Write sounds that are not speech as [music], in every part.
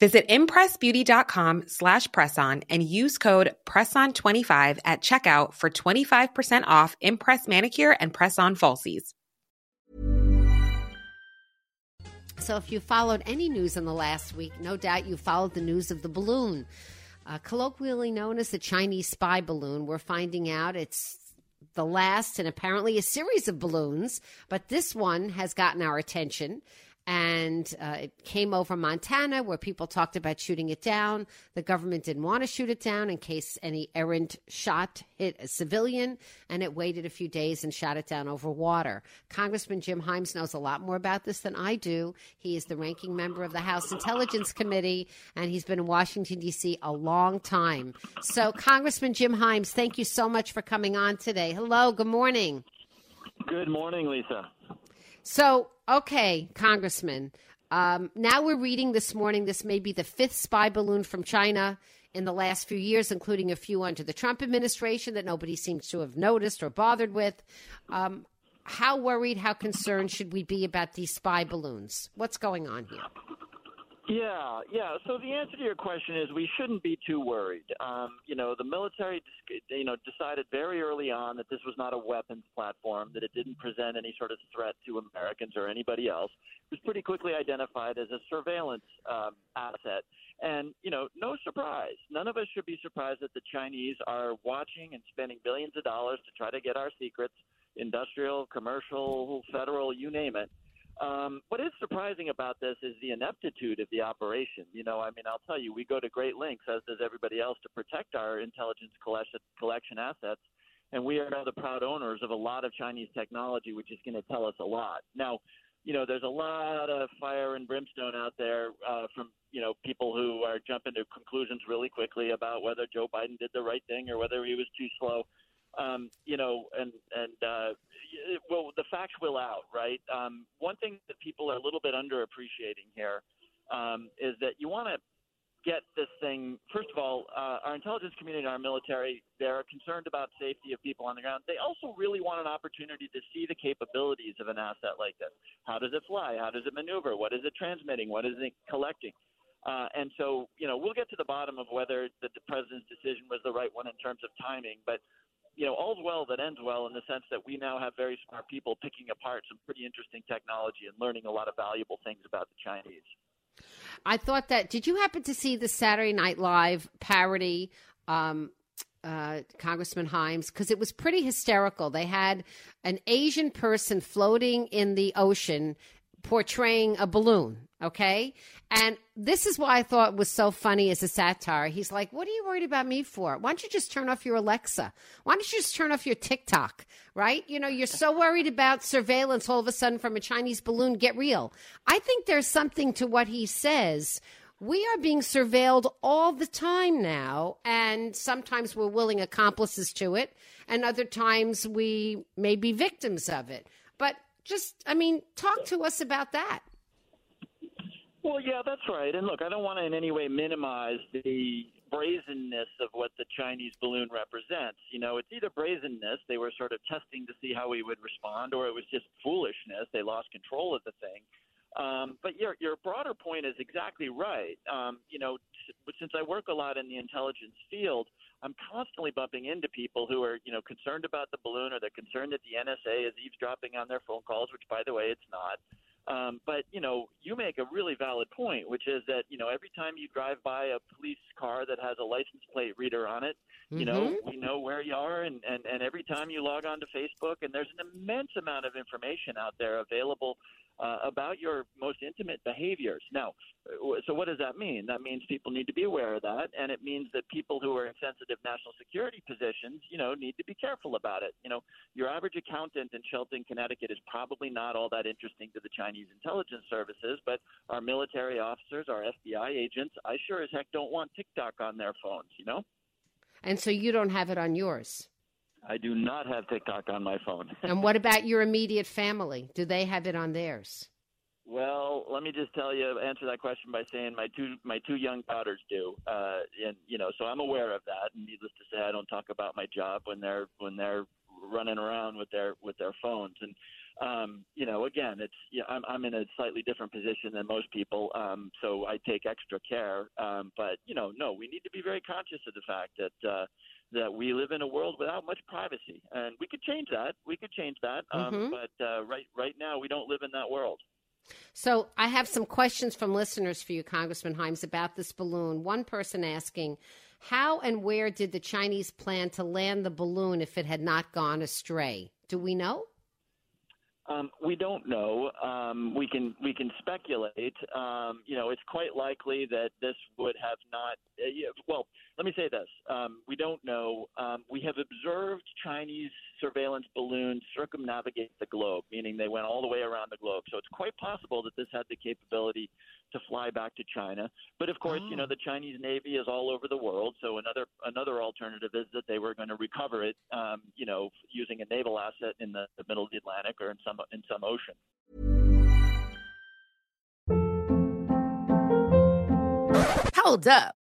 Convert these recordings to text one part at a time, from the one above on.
Visit impressbeauty.com slash presson and use code PRESSON25 at checkout for 25% off Impress Manicure and Press-On Falsies. So, if you followed any news in the last week, no doubt you followed the news of the balloon. Uh, colloquially known as the Chinese spy balloon, we're finding out it's the last and apparently a series of balloons, but this one has gotten our attention and uh, it came over Montana where people talked about shooting it down. The government didn't want to shoot it down in case any errant shot hit a civilian, and it waited a few days and shot it down over water. Congressman Jim Himes knows a lot more about this than I do. He is the ranking member of the House Intelligence Committee, and he's been in Washington, D.C. a long time. So, Congressman Jim Himes, thank you so much for coming on today. Hello, good morning. Good morning, Lisa. So, okay, Congressman. Um, now we're reading this morning. This may be the fifth spy balloon from China in the last few years, including a few under the Trump administration that nobody seems to have noticed or bothered with. Um, how worried, how concerned should we be about these spy balloons? What's going on here? Yeah, yeah. So the answer to your question is we shouldn't be too worried. Um, you know, the military, you know, decided very early on that this was not a weapons platform, that it didn't present any sort of threat to Americans or anybody else. It was pretty quickly identified as a surveillance um, asset. And, you know, no surprise. None of us should be surprised that the Chinese are watching and spending billions of dollars to try to get our secrets, industrial, commercial, federal, you name it. Um, what is surprising about this is the ineptitude of the operation. You know, I mean, I'll tell you, we go to great lengths, as does everybody else, to protect our intelligence collection, assets, and we are now the proud owners of a lot of Chinese technology, which is going to tell us a lot. Now, you know, there's a lot of fire and brimstone out there uh, from you know people who are jumping to conclusions really quickly about whether Joe Biden did the right thing or whether he was too slow um, you know, and and uh, well, the facts will out, right? Um, one thing that people are a little bit underappreciating here um, is that you want to get this thing. First of all, uh, our intelligence community and our military they're concerned about safety of people on the ground. They also really want an opportunity to see the capabilities of an asset like this. How does it fly? How does it maneuver? What is it transmitting? What is it collecting? Uh, and so, you know, we'll get to the bottom of whether the, the president's decision was the right one in terms of timing. But you know, all's well that ends well in the sense that we now have very smart people picking apart some pretty interesting technology and learning a lot of valuable things about the Chinese. I thought that. Did you happen to see the Saturday Night Live parody? Um, uh, Congressman Himes, because it was pretty hysterical. They had an Asian person floating in the ocean portraying a balloon. Okay. And this is why I thought was so funny as a satire. He's like, What are you worried about me for? Why don't you just turn off your Alexa? Why don't you just turn off your TikTok? Right? You know, you're so worried about surveillance all of a sudden from a Chinese balloon. Get real. I think there's something to what he says. We are being surveilled all the time now, and sometimes we're willing accomplices to it, and other times we may be victims of it. But just, I mean, talk to us about that. Well, yeah, that's right. And look, I don't want to in any way minimize the brazenness of what the Chinese balloon represents. You know, it's either brazenness, they were sort of testing to see how we would respond, or it was just foolishness, they lost control of the thing. Um, but your your broader point is exactly right. Um, you know, t- since I work a lot in the intelligence field, I'm constantly bumping into people who are you know concerned about the balloon or they're concerned that the NSA is eavesdropping on their phone calls, which by the way, it's not. Um, but you know, you make a really valid point, which is that you know every time you drive by a police car that has a license plate reader on it, you know Mhm. we know where you are, and, and and every time you log on to Facebook, and there's an immense amount of information out there available uh, about your most intimate behaviors. Now, uh, so what does that mean? That means people need to be aware of that, and it means that people who are in sensitive national security positions, you know, need to be careful about it. You know, your average accountant in Shelton, Connecticut, is probably not all that interesting to the Chinese intelligence services, but our military officers, our FBI agents, I sure as heck don't want TikTok on their phones. You know, And so you don't have it on yours. I do not have TikTok on my phone. [laughs] And what about your immediate family? Do they have it on theirs? Well, let me just tell you, answer that question by saying my two my two young daughters do, uh, and you know, so I'm aware of that. And needless to say, I don't talk about my job when they're when they're running around with their with their phones. And um, you know, again, it's yeah, I'm I'm in a slightly different position than most people, um, so I take extra care. Um, but you know, no, we need to be very conscious of the fact that. Uh, that we live in a world without much privacy, and we could change that. We could change that, um, Mhm. but uh, right right now we don't live in that world. So I have some questions from listeners for you, Congressman Himes, about this balloon. One person asking, how and where did the Chinese plan to land the balloon if it had not gone astray? Do we know? Um, we don't know. Um, we can we can speculate. Um, you know, it's quite likely that this would have not. Uh, well, let me say this: um, we don't know. Um, we have observed Chinese surveillance balloons circumnavigate the globe, meaning they went all the way around the globe. So it's quite possible that this had the capability to fly back to China. But of course, you know, the Chinese Navy is all over the world. So another another alternative is that they were going to recover it, um, you know, using a naval asset in the, the middle of the Atlantic or in some in some ocean. Hold up.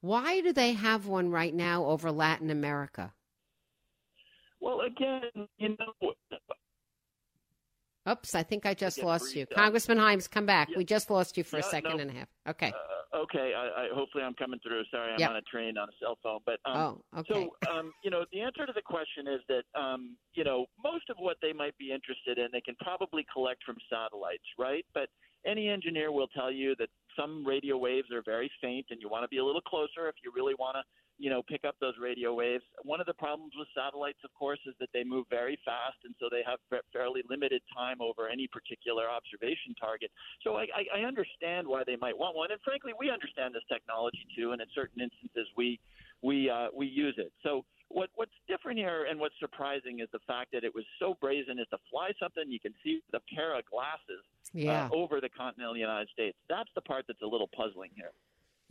Why do they have one right now over Latin America? Well, again, you know, Oops, I think I just lost you. up. Congressman Himes, come back. Yeah. We just lost you for a second no. and a half. Okay. uh, okay. I, I hopefully I'm coming through. Sorry, I'm Yep. on a train on a cell phone, but um, oh, okay. So, [laughs] um, you know, the answer to the question is that, um, you know, most of what they might be interested in, they can probably collect from satellites, right? But any engineer will tell you that some radio waves are very faint, and you want to be a little closer if you really want to, you know, pick up those radio waves. One of the problems with satellites, of course, is that they move very fast, and so they have fairly limited time over any particular observation target. So I, I, understand why they might want one, and frankly, we understand this technology too, and in certain instances, we we uh, we use it. So what what's different here and what's surprising is the fact that it was so brazen as to fly something you can see with a pair of glasses yeah. uh, over the continental United States. That's the part that's a little puzzling here.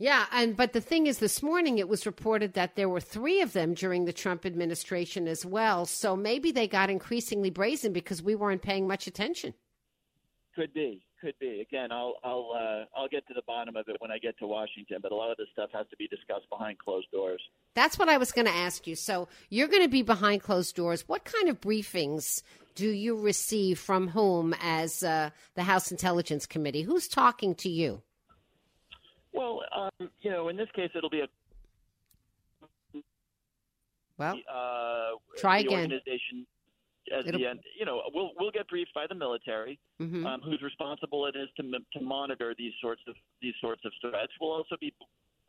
Yeah, and but the thing is, this morning it was reported that there were three of them during the Trump administration as well. So maybe they got increasingly brazen because we weren't paying much attention. Could be, could be. Again, I'll I'll uh, I'll get to the bottom of it when I get to Washington. But a lot of this stuff has to be discussed behind closed doors. That's what I was going to ask you. So you're going to be behind closed doors. What kind of briefings do you receive from whom as uh, the House Intelligence Committee? Who's talking to you? Well, um, you know, in this case, it'll be a Well, uh, try the again. Organization at It'll- the end, you know, we'll we'll get briefed by the military, Mhm. um, whose responsible it is to to monitor these sorts of these sorts of threats. We'll also be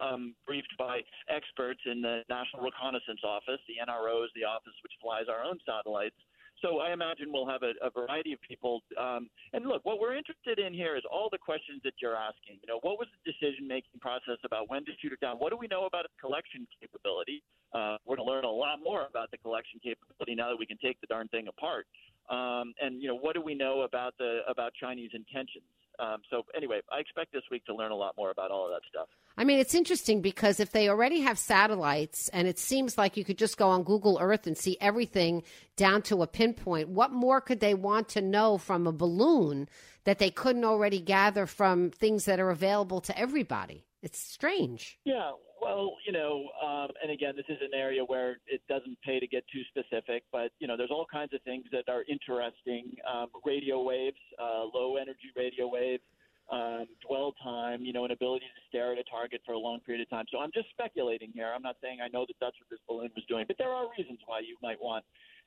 um, briefed by experts in the National Reconnaissance Office, the NRO is the office which flies our own satellites. So I imagine we'll have a, a variety of people. Um, and look, what we're interested in here is all the questions that you're asking. You know, what was the decision-making process about when to shoot it down? What do we know about its collection capability? Uh, we're going to learn a lot more about the collection capability now that we can take the darn thing apart. Um, and you know, what do we know about the about Chinese intentions? Um, so anyway, I expect this week to learn a lot more about all of that stuff. I mean, it's interesting because if they already have satellites and it seems like you could just go on Google Earth and see everything down to a pinpoint, what more could they want to know from a balloon that they couldn't already gather from things that are available to everybody? It's strange. Yeah, well, you know, um, and again, this is an area where it doesn't pay to get too specific, but you know, there's all kinds of things that are interesting. Um, radio waves, uh, low energy radio waves, um, dwell time, you know, an ability to stare at a target for a long period of time. So I'm just speculating here. I'm not saying I know that that's what this balloon was doing, but there are reasons why you might want.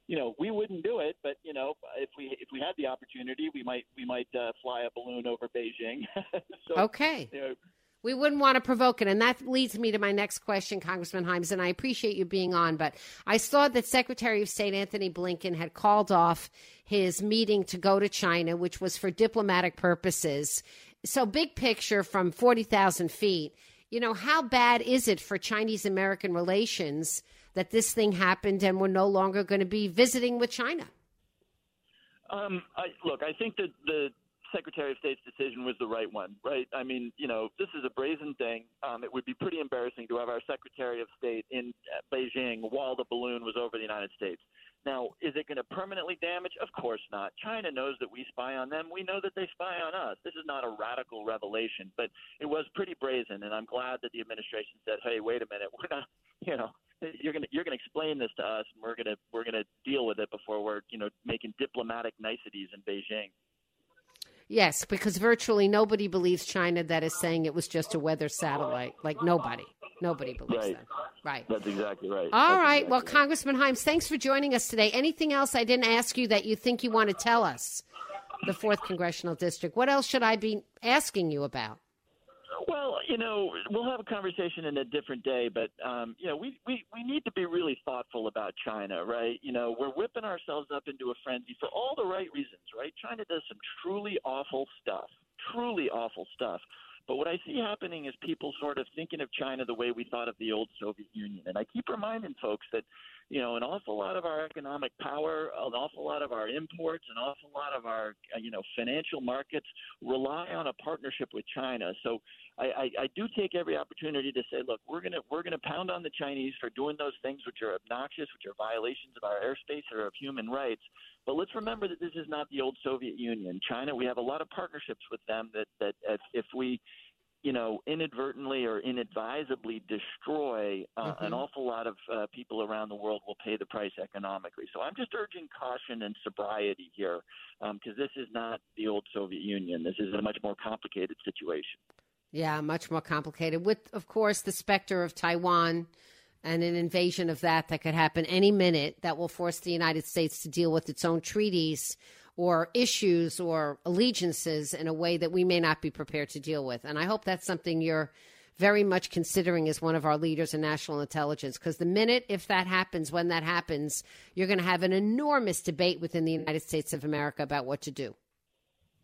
You know, we wouldn't do it, but you know, if we if we had the opportunity, we might we might uh, fly a balloon over Beijing. [laughs] so, Okay. You know, We wouldn't want to provoke it. And that leads me to my next question, Congressman Himes, and I appreciate you being on. But I saw that Secretary of State Antony Blinken had called off his meeting to go to China, which was for diplomatic purposes. So, big picture from 40,000 feet, you know, how bad is it for Chinese American relations that this thing happened and we're no longer going to be visiting with China? Um, I, look, I think that the Secretary of State's decision was the right one, right? I mean, you know, this is a brazen thing. Um, it would be pretty embarrassing to have our Secretary of State in Beijing while the balloon was over the United States. Now, is it going to permanently damage? Of course not. China knows that we spy on them. We know that they spy on us. This is not a radical revelation, but it was pretty brazen, and I'm glad that the administration said, "Hey, wait a minute, [laughs] we're not, you know, you're going to you're going to explain this to us, and we're going to we're going to deal with it before we're, you know, making diplomatic niceties in Beijing." Yes, because virtually nobody believes China that is saying it was just a weather satellite. Like nobody. Nobody believes Right. that. Right. That's exactly right. All That's right. exactly Well, right. Congressman Himes, thanks for joining us today. Anything else I didn't ask you that you think you want to tell us? The fourth congressional district. What else should I be asking you about? Well, you know, we'll have a conversation in a different day, but um, you know, we, we we need to be really thoughtful about China, right? You know, we're whipping ourselves up into a frenzy for all the right reasons, right? China does some truly awful stuff, truly awful stuff. But what I see happening is people sort of thinking of China the way we thought of the old Soviet Union. And I keep reminding folks that, you know, an awful lot of our economic power, an awful lot of our imports, an awful lot of our, uh, you know, financial markets rely on a partnership with China. So I, I, I do take every opportunity to say, look, we're gonna we're gonna pound on the Chinese for doing those things which are obnoxious, which are violations of our airspace or of human rights. But let's remember that this is not the old Soviet Union. China, we have a lot of partnerships with them that that if, if we you know, inadvertently or inadvisably destroy uh, an awful lot of uh, people around the world will pay the price economically. So I'm just urging caution and sobriety here because this is not the old Soviet Union. This is a much more complicated situation. Yeah, much more complicated. With, of course, the specter of Taiwan and an invasion of that that could happen any minute that will force the United States to deal with its own treaties or issues or allegiances in a way that we may not be prepared to deal with. And I hope that's something you're very much considering as one of our leaders in national intelligence. Because the minute, if that happens, when that happens, you're going to have an enormous debate within the United States of America about what to do.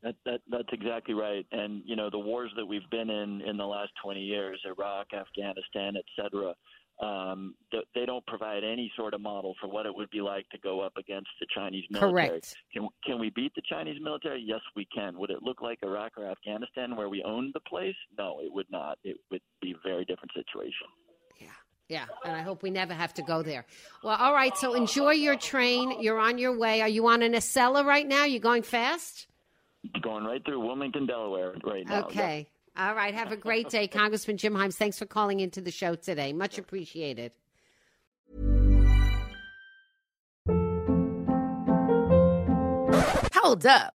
That, that that's exactly right. And you know the wars that we've been in in the last 20 years, Iraq, Afghanistan, et cetera, um, th- they don't provide any sort of model for what it would be like to go up against the Chinese military. Correct. Can can we beat the Chinese military? Yes, we can. Would it look like Iraq or Afghanistan where we owned the place? No, it would not. It would be a very different situation. Yeah, Yeah, and I hope we never have to go there. Well, all right, so enjoy your train. You're on your way. Are you on an Acela right now? You going fast? Going right through Wilmington, Delaware, right now. Okay. All right. Have a great day, [laughs] Congressman Jim Himes. Thanks for calling into the show today. Much appreciated. Hold up.